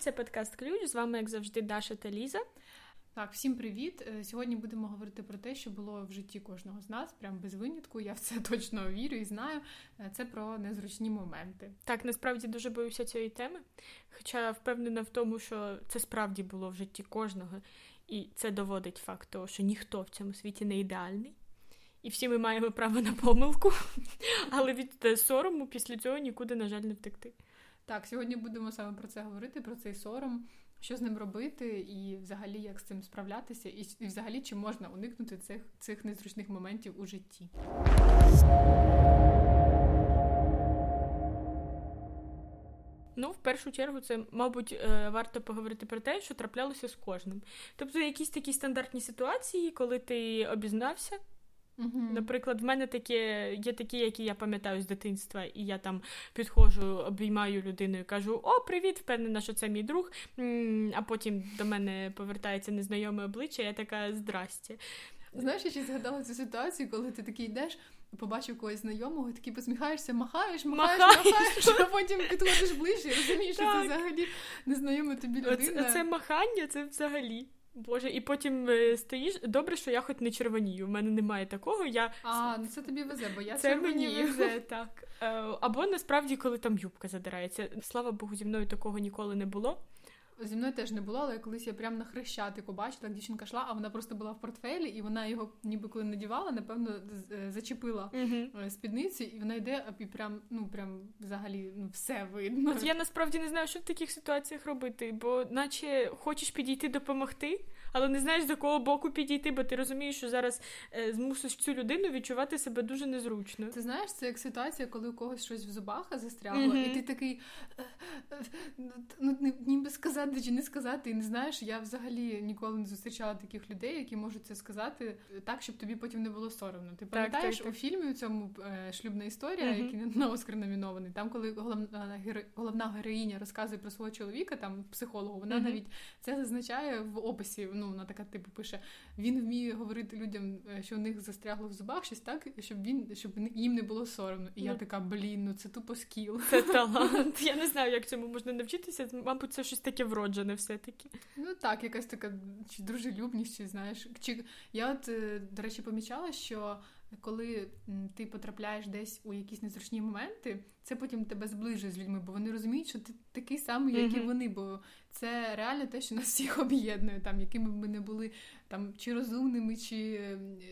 це подкаст Ключ. З вами, як завжди, Даша та Ліза. Так, всім привіт. Е, сьогодні будемо говорити про те, що було в житті кожного з нас, прям без винятку. Я в це точно вірю і знаю. Е, це про незручні моменти. Так, насправді дуже боюся цієї теми. Хоча впевнена в тому, що це справді було в житті кожного, і це доводить факт того, що ніхто в цьому світі не ідеальний. І всі ми маємо право на помилку, але від е, сорому після цього нікуди, на жаль, не втекти. Так, сьогодні будемо саме про це говорити, про цей сором, що з ним робити, і взагалі як з цим справлятися, і, і взагалі чи можна уникнути цих, цих незручних моментів у житті. Ну, в першу чергу, це, мабуть, е, варто поговорити про те, що траплялося з кожним. Тобто, якісь такі стандартні ситуації, коли ти обізнався. Угу. Наприклад, в мене такі є такі, які я пам'ятаю з дитинства, і я там підходжу, обіймаю людину і кажу: О, привіт! Впевнена, що це мій друг. А потім до мене повертається незнайоме обличчя, я така здрасті. Знаєш, я ще згадала цю ситуацію, коли ти такий йдеш, побачив когось знайомого, такий посміхаєшся, махаєш, махаєш, Махаєш. махаєш, а потім підходиш ближче і розумієш, що це взагалі незнайома тобі людина. Оце, це махання, це взагалі. Боже, і потім е, стоїш. Добре, що я хоч не червонію. У мене немає такого. Я А, ну це тобі везе, бо я це мені везе, так. Е, Або насправді, коли там юбка задирається. Слава Богу, зі мною такого ніколи не було. Зі мною теж не було, але колись я прямо на хрещатику бачила, як дівчинка йшла, а вона просто була в портфелі, і вона його ніби коли надівала, напевно, е, зачепила uh-huh. спідницю, і вона йде, і прям, ну прям взагалі ну, все видно. От я насправді не знаю, що в таких ситуаціях робити, бо наче хочеш підійти допомогти, але не знаєш до кого боку підійти, бо ти розумієш, що зараз е, змусиш цю людину відчувати себе дуже незручно. Ти знаєш, це як ситуація, коли у когось щось в зубах застрягло, Мгм. і ти такий е, е, ну, ніби сказати чи не сказати. І не знаєш, я взагалі ніколи не зустрічала таких людей, які можуть це сказати так, щоб тобі потім не було соромно. Ти пам'ятаєш так, так. у фільмі у цьому е, шлюбна історія, Мгм. який на Оскар номінований, там, коли головна, головна героїня розказує про свого чоловіка, там психологу, вона Мгм. навіть це зазначає в описі. Ну, вона така типу пише: він вміє говорити людям, е, що у них застрягло в зубах щось так, щоб він щоб їм не було соромно. І я Ну. така, блін, ну це тупо скіл. Це талант. Я не знаю, як цьому можна навчитися. Мабуть, це щось таке вроджене все-таки. Ну так, якась така чи дружелюбність, чи знаєш. Чи я от е, до речі помічала, що коли ти потрапляєш десь у якісь незручні моменти, це потім тебе зближує з людьми, бо вони розуміють, що ти такий самий, як і вони. Бо це реально те, що нас всіх об'єднує, там якими б ми не були там чи розумними, чи,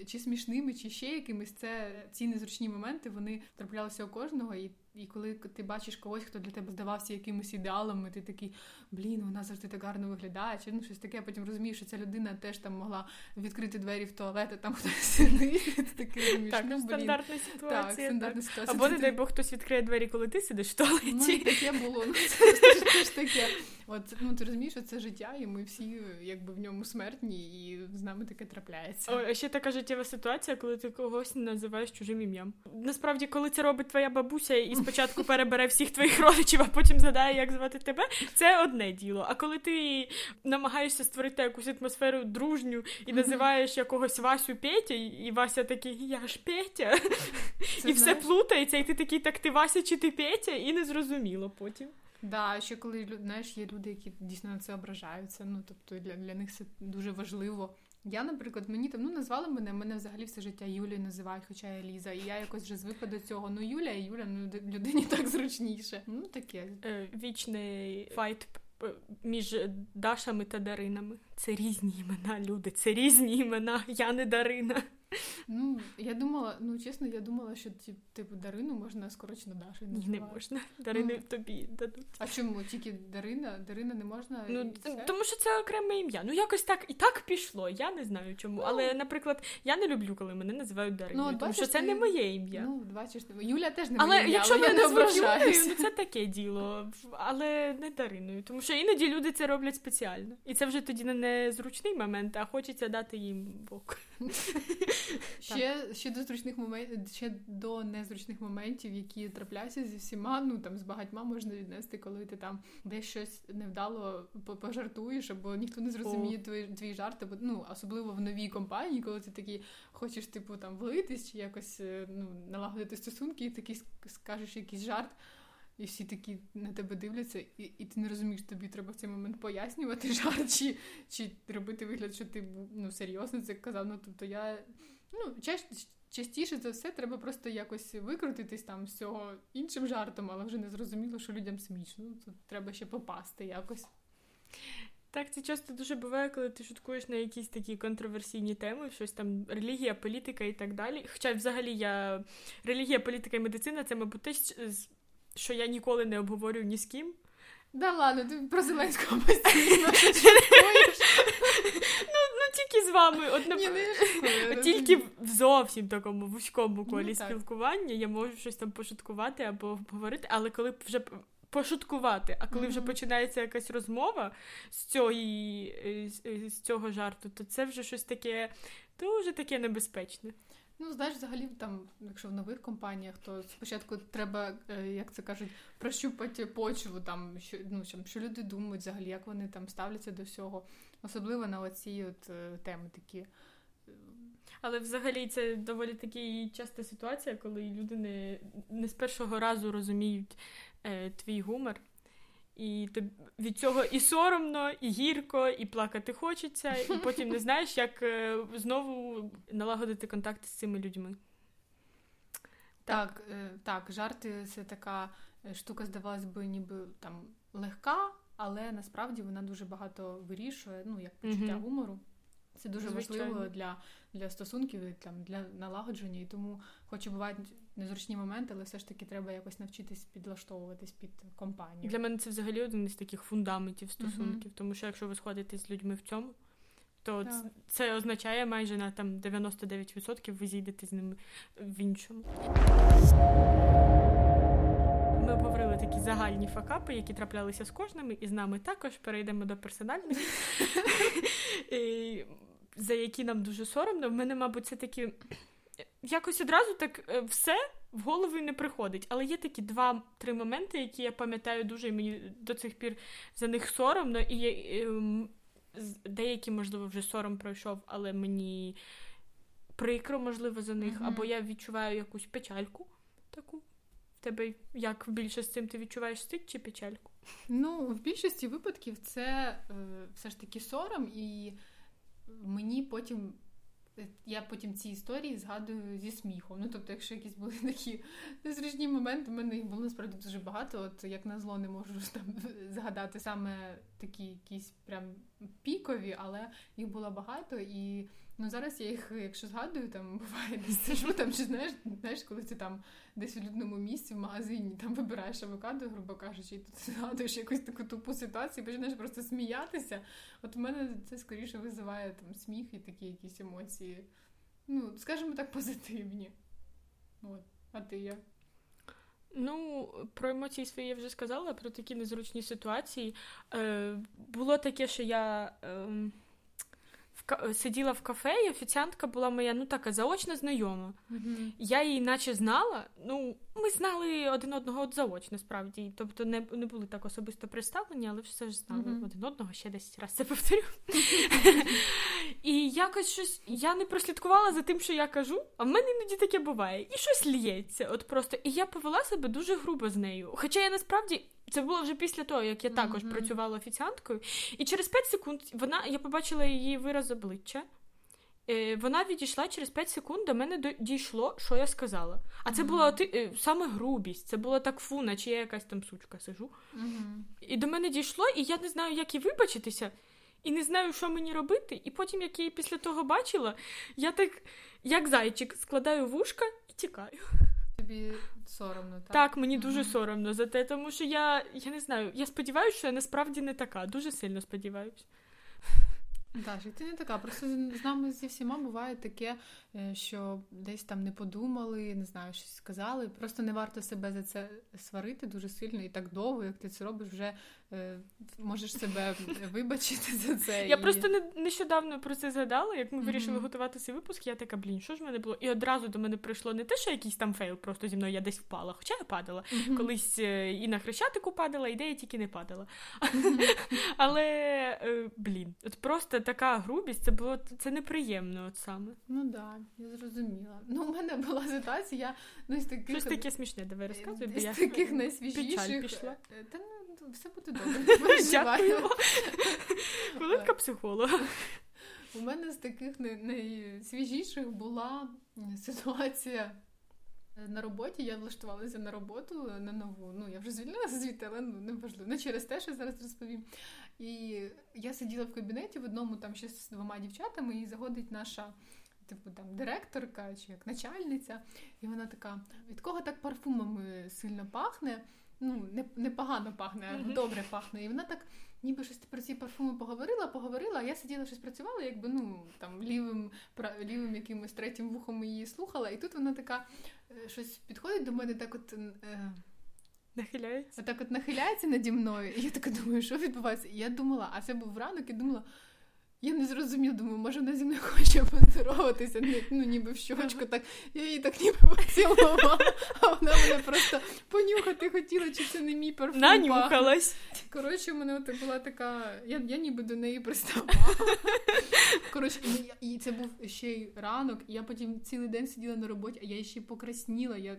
чи смішними, чи ще якимись. Це ці незручні моменти вони траплялися у кожного, і, і коли ти бачиш когось, хто для тебе здавався якимось ідеалом, і ти такий, блін, вона завжди так гарно виглядає, чи ну щось таке. Потім розумієш, що ця людина теж там могла відкрити двері в туалет, а там хтось сидить. такий Так, ну, блін. стандартна Так, стандартна так. ситуація. Або, не дай Бог, хтось відкриє двері, коли ти сидиш в Ну, туалеті. і таке було. Ну, це, це, ж- це ж таке. От, ну, ти розумієш, що це життя, і ми всі якби в ньому смертні, і з нами таке трапляється. О, ще така життєва ситуація, коли ти когось називаєш чужим ім'ям. Насправді, коли це робить твоя бабуся і спочатку перебере всіх твоїх родичів, а потім згадає, як звати тебе, це одне діло. А коли ти намагаєшся створити якусь атмосферу дружню і називаєш якогось Васю Петя, і Вася такий, я ж Петя, Це, і все знаєш, плутається, і ти такий, так ти Вася чи ти Петя, і не зрозуміло потім. Да, ще коли знаєш, є люди, які дійсно на це ображаються. Ну тобто для, для них це дуже важливо. Я, наприклад, мені там ну назвали мене, мене взагалі все життя Юлією називають, хоча я Ліза. І я якось вже звикла до цього. Ну Юля і Юля, ну людині так зручніше. Ну таке. Е, Вічний файт між Дашами та Даринами. Це різні імена, люди, це різні імена. Я не Дарина. Ну я думала, ну чесно, я думала, що типу Дарину можна скорочено Дашою Ні, не можна. Дарини Ну. тобі дадуть. А чому тільки Дарина? Дарина не можна. Ну, і все? тому що це окреме ім'я. Ну якось так і так пішло. Я не знаю чому. Але, наприклад, я не люблю, коли мене називають Дариною, Ну, тому бачиш, що це ти- не моє ім'я. Ну, бачиш, Юля теж не але моє ім'я, якщо але мене не назвуть Юлею, ну це таке діло. Але не Дариною. Тому що іноді люди це роблять спеціально. І це вже тоді не незручний момент, а хочеться дати їм бок. Ще, ще до зручних моментів, ще до незручних моментів, які трапляються зі всіма, ну там з багатьма можна віднести, коли ти там десь щось невдало пожартуєш, або ніхто не зрозуміє твій, твій жарт, або ну особливо в новій компанії, коли ти такий хочеш, типу, там влитись чи якось е, ну налагодити стосунки, і такий скажеш якийсь жарт. І всі такі на тебе дивляться, і і ти не розумієш, тобі треба в цей момент пояснювати жарт, чи чи робити вигляд, що ти ну, серйозно це казав. Ну, тобто я ну, ча- частіше за все треба просто якось викрутитись там з цього іншим жартом, але вже не зрозуміло, що людям смішно. Тут треба ще попасти якось. Так, це часто дуже буває, коли ти шуткуєш на якісь такі контроверсійні теми, щось там релігія, політика і так далі. Хоча, взагалі, я релігія, політика і медицина це, мабуть, те, що я ніколи не обговорю ні з ким. Да ладно, ти про Зеленського постійно Ну, ну тільки з вами. Ні, Тільки в зовсім такому вузькому колі ну, спілкування я можу щось там пошуткувати або обговорити, але коли вже пошуткувати. А коли вже починається якась розмова з цього, е, е, з цього жарту, то це вже щось таке дуже таке небезпечне. Ну, знаєш, взагалі, там, якщо в нових компаніях, то спочатку треба, е, як це кажуть, прощупати почву, там що ну що люди думають, взагалі, як вони там ставляться до всього, особливо на оці от теми такі. Але взагалі це доволі таки часта ситуація, коли люди не, не з першого разу розуміють е, твій гумор. І від цього і соромно, і гірко, і плакати хочеться, і потім не знаєш, як е, знову налагодити контакт з цими людьми. Так, так, е, так, жарти це така е, штука, здавалось би, ніби там легка, але насправді вона дуже багато вирішує, ну, як почуття mm-hmm. гумору. Це дуже Звичайно. важливо для для стосунків, там, для налагодження. І тому, хоч і бувають незручні моменти, але все ж таки треба якось навчитись підлаштовуватись під компанію. Для мене це взагалі один із таких фундаментів стосунків, uh-huh. тому що якщо ви сходите з людьми в цьому, то так. це означає майже на там 99% ви зійдете з ними в іншому. Ми обговорили такі загальні факапи, які траплялися з кожним, і з нами також перейдемо до персональних. за які нам дуже соромно. В мене, мабуть, це такі. Якось одразу так е, все в голову не приходить. Але є такі два-три моменти, які я пам'ятаю дуже, і мені до цих пір за них соромно. І є, ем, деякі, можливо, вже сором пройшов, але мені прикро, можливо, за них. Mm-hmm. Або я відчуваю якусь печальку таку. В тебе як більше з цим ти відчуваєш стик чи печальку? Ну, в більшості випадків це е, все ж таки сором і мені потім. Е, я потім ці історії згадую зі сміхом. Ну, тобто, якщо якісь були такі незручні моменти, в мене їх було насправді дуже багато. От як на зло не можу там згадати саме такі якісь прям пікові, але їх було багато. І ну зараз я їх, якщо згадую, там буває десь сижу, там чи знаєш, знаєш, коли ти там десь у людному місці в магазині там вибираєш авокадо, грубо кажучи, і тут згадуєш якусь таку тупу ситуацію, починаєш просто сміятися. От у мене це скоріше визиває там сміх і такі якісь емоції. Ну, скажімо так, позитивні. От. А ти як? Ну, про емоції свої я вже сказала, про такі незручні ситуації. Е, Було таке, що я. Е, сиділа в кафе, і офіціантка була моя, ну така заочна знайома. Mm-hmm. Я її наче знала. Ну, ми знали один одного от заочно, справді. Тобто не не були так особисто представлені, але все ж знали mm-hmm. один одного ще 10 разів це повторю. І якось щось я не прослідкувала за тим, що я кажу, а в мене іноді таке буває. І щось лється. От просто. І я повела себе дуже грубо з нею. Хоча я насправді. Це було вже після того, як я також mm-hmm. працювала офіціанткою. І через 5 секунд вона, я побачила її вираз обличчя. Е, Вона відійшла через 5 секунд до мене дійшло, що я сказала. А це mm-hmm. була е, саме грубість. Це було так фу, наче я якась там сучка сижу. Mm-hmm. І до мене дійшло, і я не знаю, як і вибачитися, і не знаю, що мені робити. І потім, як я її після того бачила, я так, як зайчик, складаю вушка і тікаю. Тобі соромно, так? Так, мені дуже mm-hmm. соромно за те, тому що я я не знаю, я сподіваюся, що я насправді не така. Дуже сильно сподіваюся. Так, ти не така. Просто з нами зі всіма буває таке, е, що десь там не подумали, не знаю, щось сказали. Просто не варто себе за це сварити дуже сильно і так довго, як ти це робиш, вже можеш себе вибачити за це. Я і... просто не, нещодавно про це згадала. Як ми mm-hmm. вирішили готувати цей випуск, я така, блін, що ж в мене було? І одразу до мене прийшло не те, що якийсь там fail, просто зі мною я десь впала, хоча я падала. Mm-hmm. Колись е, і на хрещатику падала, і де я тільки не падала. Але блін, от просто така грубість, це було це неприємно от саме. Ну так, да, я зрозуміла. Ну, у мене була ситуація, я ну, з таких... Щось таке смішне, давай розказуй, бо я... Таких найсвіжіших... пішла. Е, та ну, все буде добре, Дякую. Хвилинка психолога. У мене з таких найсвіжіших була ситуація на роботі. Я влаштувалася на роботу на нову. Ну, я вже звільнилася звідти, але ну, не важливо. Не через те, що зараз розповім. І я сиділа в кабінеті в одному там ще з двома дівчатами, і заходить наша. Типу там директорка чи як начальниця, і вона така: від кого так парфумами сильно пахне? Ну, не, не погано пахне, а добре пахне. І вона так ніби щось про ці парфуми поговорила, поговорила, а я сиділа щось працювала, якби ну там лівим лівим якимось третім вухом її слухала, і тут вона така е, щось підходить до мене, так от. Е, Нахиляється. Так от нахиляється наді мною. І я така думаю, що відбувається? І я думала, а це був ранок, і думала, я не зрозуміла, думаю, може вона зі мною хоче поздороватися, ну ніби в щочку, так я її так ніби поцілувала, а вона мене просто понюхати хотіла, чи це не мій парфум. Нанюхалась. Коротше, у мене от була така. Я я ніби до неї приставала. Коротше, і це був ще й ранок, і я потім цілий день сиділа на роботі, а я ще покрасніла. Я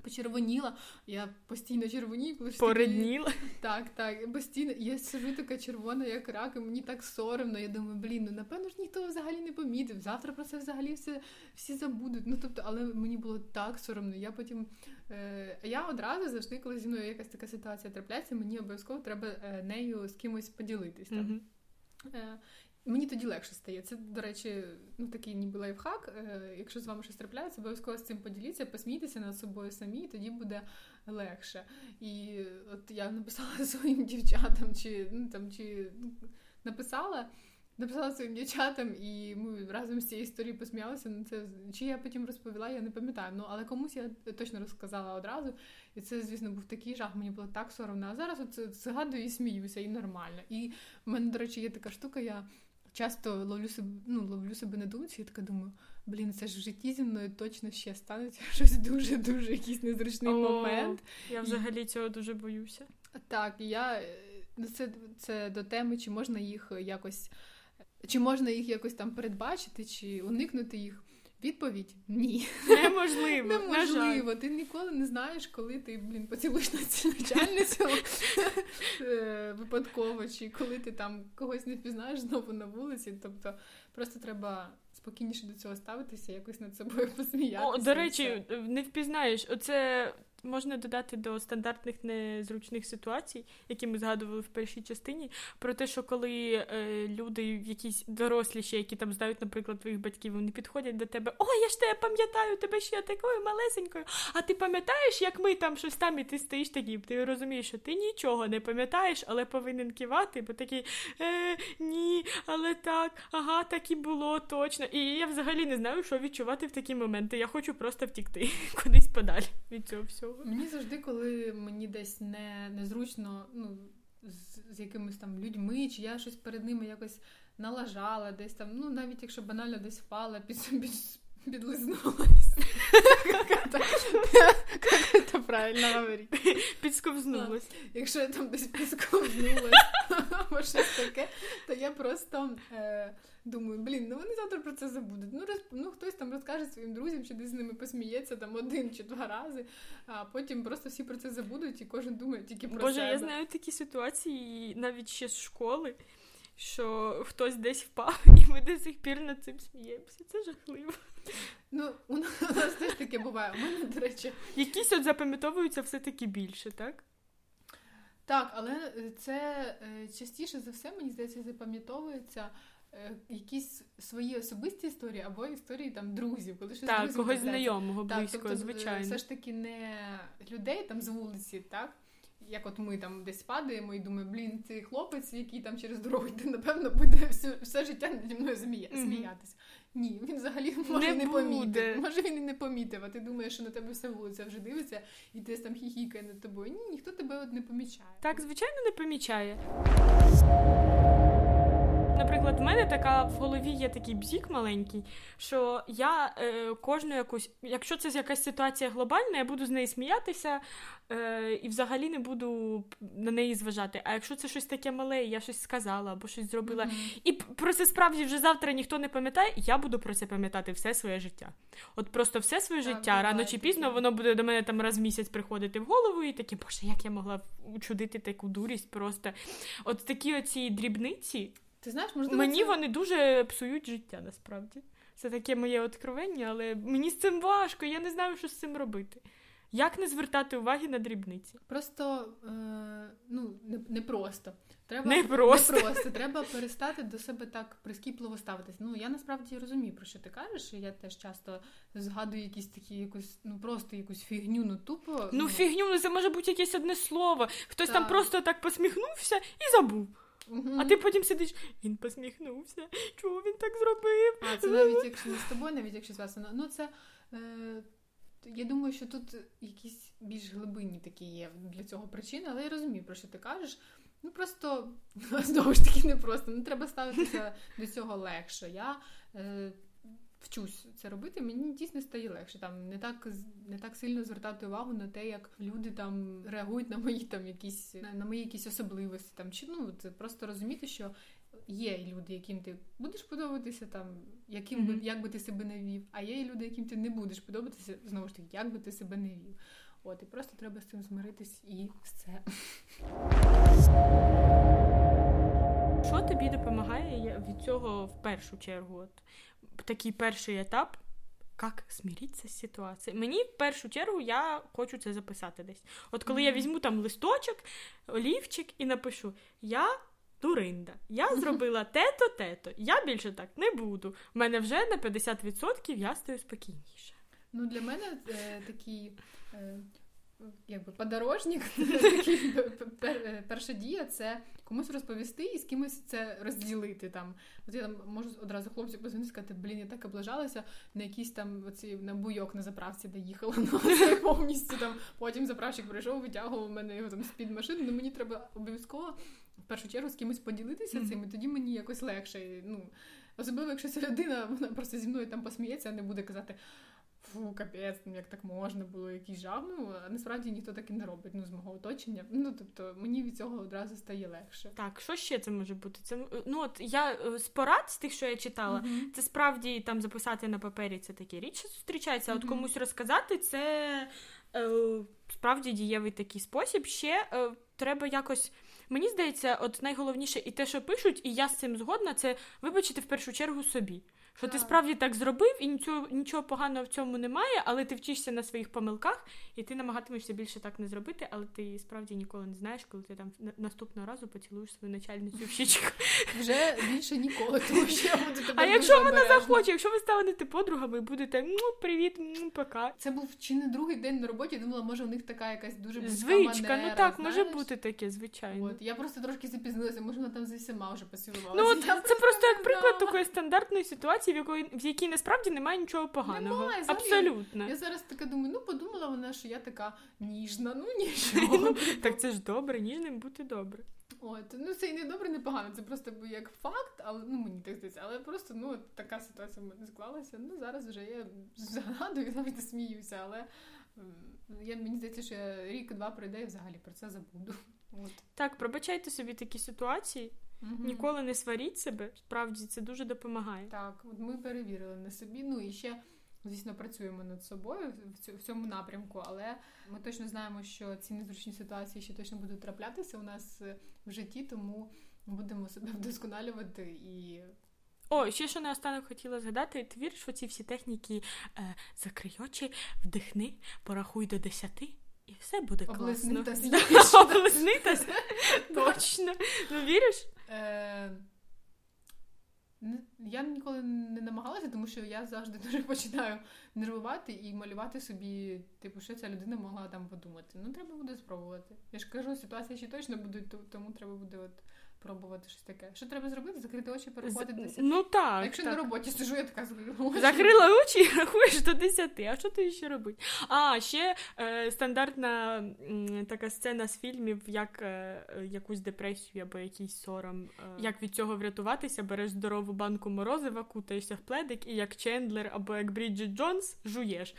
почервоніла, я постійно червонію, коли Поредніла? Так, так. Постійно я сижу така червона, як рак, і мені так соромно. Я думаю, блін, ну напевно ж ніхто взагалі не помітив. Завтра про це взагалі все всі забудуть. Ну тобто, але мені було так соромно. Я потім е, я одразу завжди, коли зі мною якась така ситуація трапляється, мені обов'язково треба е, нею з кимось поділитись. Там. Е, Мені тоді легше стає. Це, до речі, ну такий ніби лайфхак. Е, якщо з вами щось трапляється, обов'язково з цим поділіться, посмійтеся над собою самі, і тоді буде легше. І от я написала своїм дівчатам, чи ну там чи ну, написала. Написала своїм дівчатам, і ми разом з цією історією посміялися. Ну це чи я потім розповіла, я не пам'ятаю. Ну але комусь я точно розказала одразу. І це, звісно, був такий жах. Мені було так соромно. А зараз от згадую і сміюся, і нормально. І в мене, до речі, є така штука. Я часто ловлю себе, ну, ловлю себе на думці, я така думаю, блін, це ж в житті зі мною точно ще станеться щось дуже-дуже якийсь незручний О, момент. Я взагалі і... цього дуже боюся. Так, я ну, це, це до теми, чи можна їх якось, чи можна їх якось там передбачити, чи уникнути їх. Відповідь ні. Неможливо. Неможливо. Ти ніколи не знаєш, коли ти, блін, поцілуєш на цю начальницю е, випадково, чи коли ти там когось не впізнаєш знову на вулиці. Тобто просто треба спокійніше до цього ставитися, якось над собою посміятися. О, До речі, не впізнаєш. Оце можна додати до стандартних незручних ситуацій, які ми згадували в першій частині, про те, що коли е, люди, якісь дорослі ще, які там знають, наприклад, твоїх батьків, вони підходять до тебе, о, я ж тебе пам'ятаю, тебе ще такою малесенькою. А ти пам'ятаєш, як ми там щось там, і ти стоїш такий, ти розумієш, що ти нічого не пам'ятаєш, але повинен кивати, бо такий е, ні, але так, ага, так і було точно. І я взагалі не знаю, що відчувати в такі моменти. Я хочу просто втікти кудись подалі від цього всього цього. Мені завжди, коли мені десь не незручно, ну з, з якимись там людьми, чи я щось перед ними якось налажала, десь там, ну навіть якщо банально десь впала, під, під, підлизнулась. Як це правильно говорити? Підсковзнулась. Якщо я там десь підсковзнулась або щось таке, то я просто е, думаю, блін, ну вони завтра про це забудуть. Ну, роз, ну хтось там розкаже своїм друзям, чи десь з ними посміється там один чи два рази, а потім просто всі про це забудуть і кожен думає тільки про Боже, себе. Боже, я знаю такі ситуації навіть ще з школи. Що хтось десь впав, і ми до сих пір над цим сміємося. Це жахливо. Ну, у нас теж таке буває. У мене, до речі, якісь от запам'ятовуються все-таки більше, так? Так, але це е, частіше за все, мені здається, запам'ятовується е, якісь свої особисті історії або історії там друзів, коли щось Так, когось знайомого, близького, так, тобто, звичайно. Все ж таки не людей там з вулиці, так? Як от ми там десь падаємо і думаємо, блін, цей хлопець, який там через дорогу йде, напевно, буде все все життя наді мною сміятися. Mm-hmm. Ні, він взагалі може не, не помітив. Може він і не помітив, а ти думаєш, що на тебе вся вулиця вже дивиться, і ти там хіхікає над тобою. Ні, ніхто тебе от не помічає. Так, звичайно, не помічає. Наприклад, в мене така в голові є такий бзік маленький, що я е, кожну якусь, якщо це якась ситуація глобальна, я буду з неї сміятися е, і взагалі не буду на неї зважати. А якщо це щось таке мале, я щось сказала або щось зробила, mm-hmm. і про це справді вже завтра ніхто не пам'ятає, я буду про це пам'ятати все своє життя. От просто все своє так, життя, рано чи пізно, воно буде до мене там раз в місяць приходити в голову, і таке, боже, як я могла учудити таку дурість просто. От такі оці дрібниці. Ти знаєш, можливо, Мені це... вони дуже псують життя насправді. Це таке моє откровення, але мені з цим важко, я не знаю, що з цим робити. Як не звертати уваги на дрібниці? Просто е, ну, не, не просто. Треба не просто. не просто. Треба перестати до себе так прискіпливо ставитись. Ну я насправді розумію, про що ти кажеш. Я теж часто згадую якісь такі, якусь, ну просто якусь фігню, ну тупо. Ну, ну фігню, ну це може бути якесь одне слово. Хтось так. там просто так посміхнувся і забув. Угу. А ти потім сидиш, він посміхнувся. Чого він так зробив? А це навіть якщо не з тобою, навіть якщо зв'язано. Ну це. Е... Я думаю, що тут якісь більш глибинні такі є для цього причини, але я розумію, про що ти кажеш. Ну просто знову ж таки не просто. Ну треба ставитися до цього легше. Я е, вчусь це робити, мені дійсно стає легше. Там не так не так сильно звертати увагу на те, як люди там реагують на мої там якісь на, на мої якісь особливості. Там чи ну це просто розуміти, що є люди, яким ти будеш подобатися, там яким mm-hmm. би як би ти себе не вів, а є люди, яким ти не будеш подобатися, знову ж таки, як би ти себе не вів. От і просто треба з цим змиритись і все. Що тобі допомагає від цього в першу чергу? От такий перший етап. Як смиритися з ситуацією? Мені в першу чергу я хочу це записати десь. От коли mm-hmm. я візьму там листочок, олівчик і напишу: Я дуринда, я зробила те-то, те-то. Я більше так не буду. У мене вже на 50% я стаю спокійніше. Ну, для мене е, такий е, якби подорожник, перша дія це комусь розповісти і з кимось це розділити. Там. От я там можу одразу хлопцю позвонити сказати, блін, я так облажалася на якийсь там оці, на буйок на заправці, де їхала на повністю. там. Потім заправщик прийшов, витягував мене його там з-під машини. Ну мені треба обов'язково в першу чергу з кимось поділитися mm-hmm. цим, і тоді мені якось легше. Ну, Особливо, якщо ця людина вона просто зі мною там посміється, а не буде казати фу, капець, ну як так можна було, якийсь жах. Ну, а насправді ніхто так і не робить ну, з мого оточення. Ну, тобто, мені від цього одразу стає легше. Так, що ще це може бути? Це ну от я е, з порад з тих, що я читала, mm-hmm. це справді там записати на папері це таке річ зустрічається, а от комусь розказати це е, справді дієвий такий спосіб. Ще е, треба якось. Мені здається, от найголовніше і те, що пишуть, і я з цим згодна, це вибачити в першу чергу собі. Що ти справді так зробив, і нічого нічого поганого в цьому немає, але ти вчишся на своїх помилках, і ти намагатимешся більше так не зробити, але ти справді ніколи не знаєш, коли ти там наступного разу поцілуєш свою начальницю в щічку. Вже більше ніколи, тому що я буду тебе А якщо вона обережна. захоче, якщо ви станете подругами і будете ну привіт, ну пока. Це був чи не другий день на роботі. я Думала, може у них така якась дуже звичка. Манера, ну так знаєш? може бути таке, звичайно. От я просто трошки запізнилася, може вона там зі всіма вже поцілувалася. Ну от це просто як приклад такої стандартної ситуації, в якої в якій насправді немає нічого поганого. Немає, Абсолютно. Я зараз така думаю, ну подумала вона, що я така ніжна, ну нічого. Ну, так це ж добре, ніжним бути добре. От, ну це і не добре, не погано, це просто як факт, але ну мені так здається, але просто ну така ситуація в мене склалася. Ну зараз вже я згадую, навіть сміюся, але я мені здається, що рік-два пройде і взагалі про це забуду. От. Так, пробачайте собі такі ситуації. Угу. Ніколи не сваріть себе, справді це дуже допомагає. Так, от ми перевірили на собі. Ну і ще, звісно, працюємо над собою в цьому напрямку, але ми точно знаємо, що ці незручні ситуації ще точно будуть траплятися у нас е, в житті, тому будемо себе вдосконалювати і. О, ще що наостанок хотіла згадати, ти віриш в ці всі техніки е, закрий очі, вдихни, порахуй до десяти. І все буде класно. Облизни та Точно. Ну віриш? Е, Я ніколи не намагалася, тому що я завжди дуже починаю нервувати і малювати собі, типу, що ця людина могла там подумати. Ну, треба буде спробувати. Я ж кажу, ситуація ще точно буде, тому треба буде от пробувати щось таке. Що треба зробити? Закрити очі, переходити до 10. Ну так. А якщо так. на роботі сижу, я така закрила очі. Закрила очі і рахуєш до 10. А що ти ще робити? А, ще е, стандартна м, така сцена з фільмів, як е, якусь депресію або якийсь сором. Е, як від цього врятуватися, береш здорову банку морозива, кутаєшся в пледик, і як Чендлер або як Бріджит Джонс жуєш.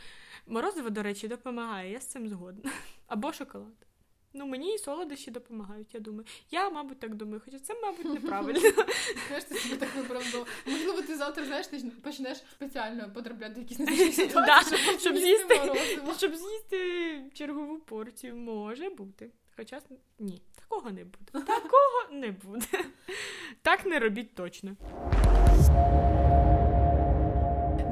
Морозиво, до речі, допомагає, я з цим згодна. Або шоколад. Ну, мені і солодощі допомагають, я думаю. Я, мабуть, так думаю, хоча це, мабуть, неправильно. Знаєш, ти собі так виправдав. Можливо, ти завтра знаєш, ти почнеш спеціально потрапляти в якісь незвичні ситуації, щоб з'їсти. Щоб з'їсти чергову порцію, може бути. Хоча ні, такого не буде. Такого не буде. Так не робіть точно.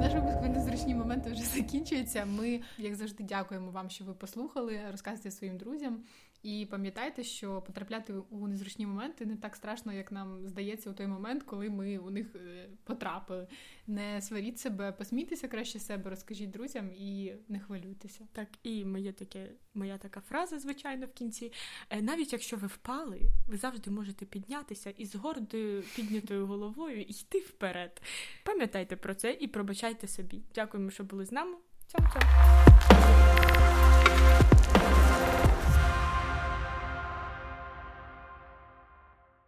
Наш випуск незручні моменти вже закінчується. Ми, як завжди, дякуємо вам, що ви послухали. Розказуйте своїм друзям. І пам'ятайте, що потрапляти у незручні моменти не так страшно, як нам здається у той момент, коли ми у них е, потрапили. Не сваріть себе, посмійтеся краще себе, розкажіть друзям і не хвилюйтеся. Так, і моє таке, моя така фраза, звичайно, в кінці. Е, Навіть якщо ви впали, ви завжди можете піднятися і з гордою піднятою головою йти вперед. Пам'ятайте про це і пробачайте собі. Дякуємо, що були з нами. Цьом-цьом.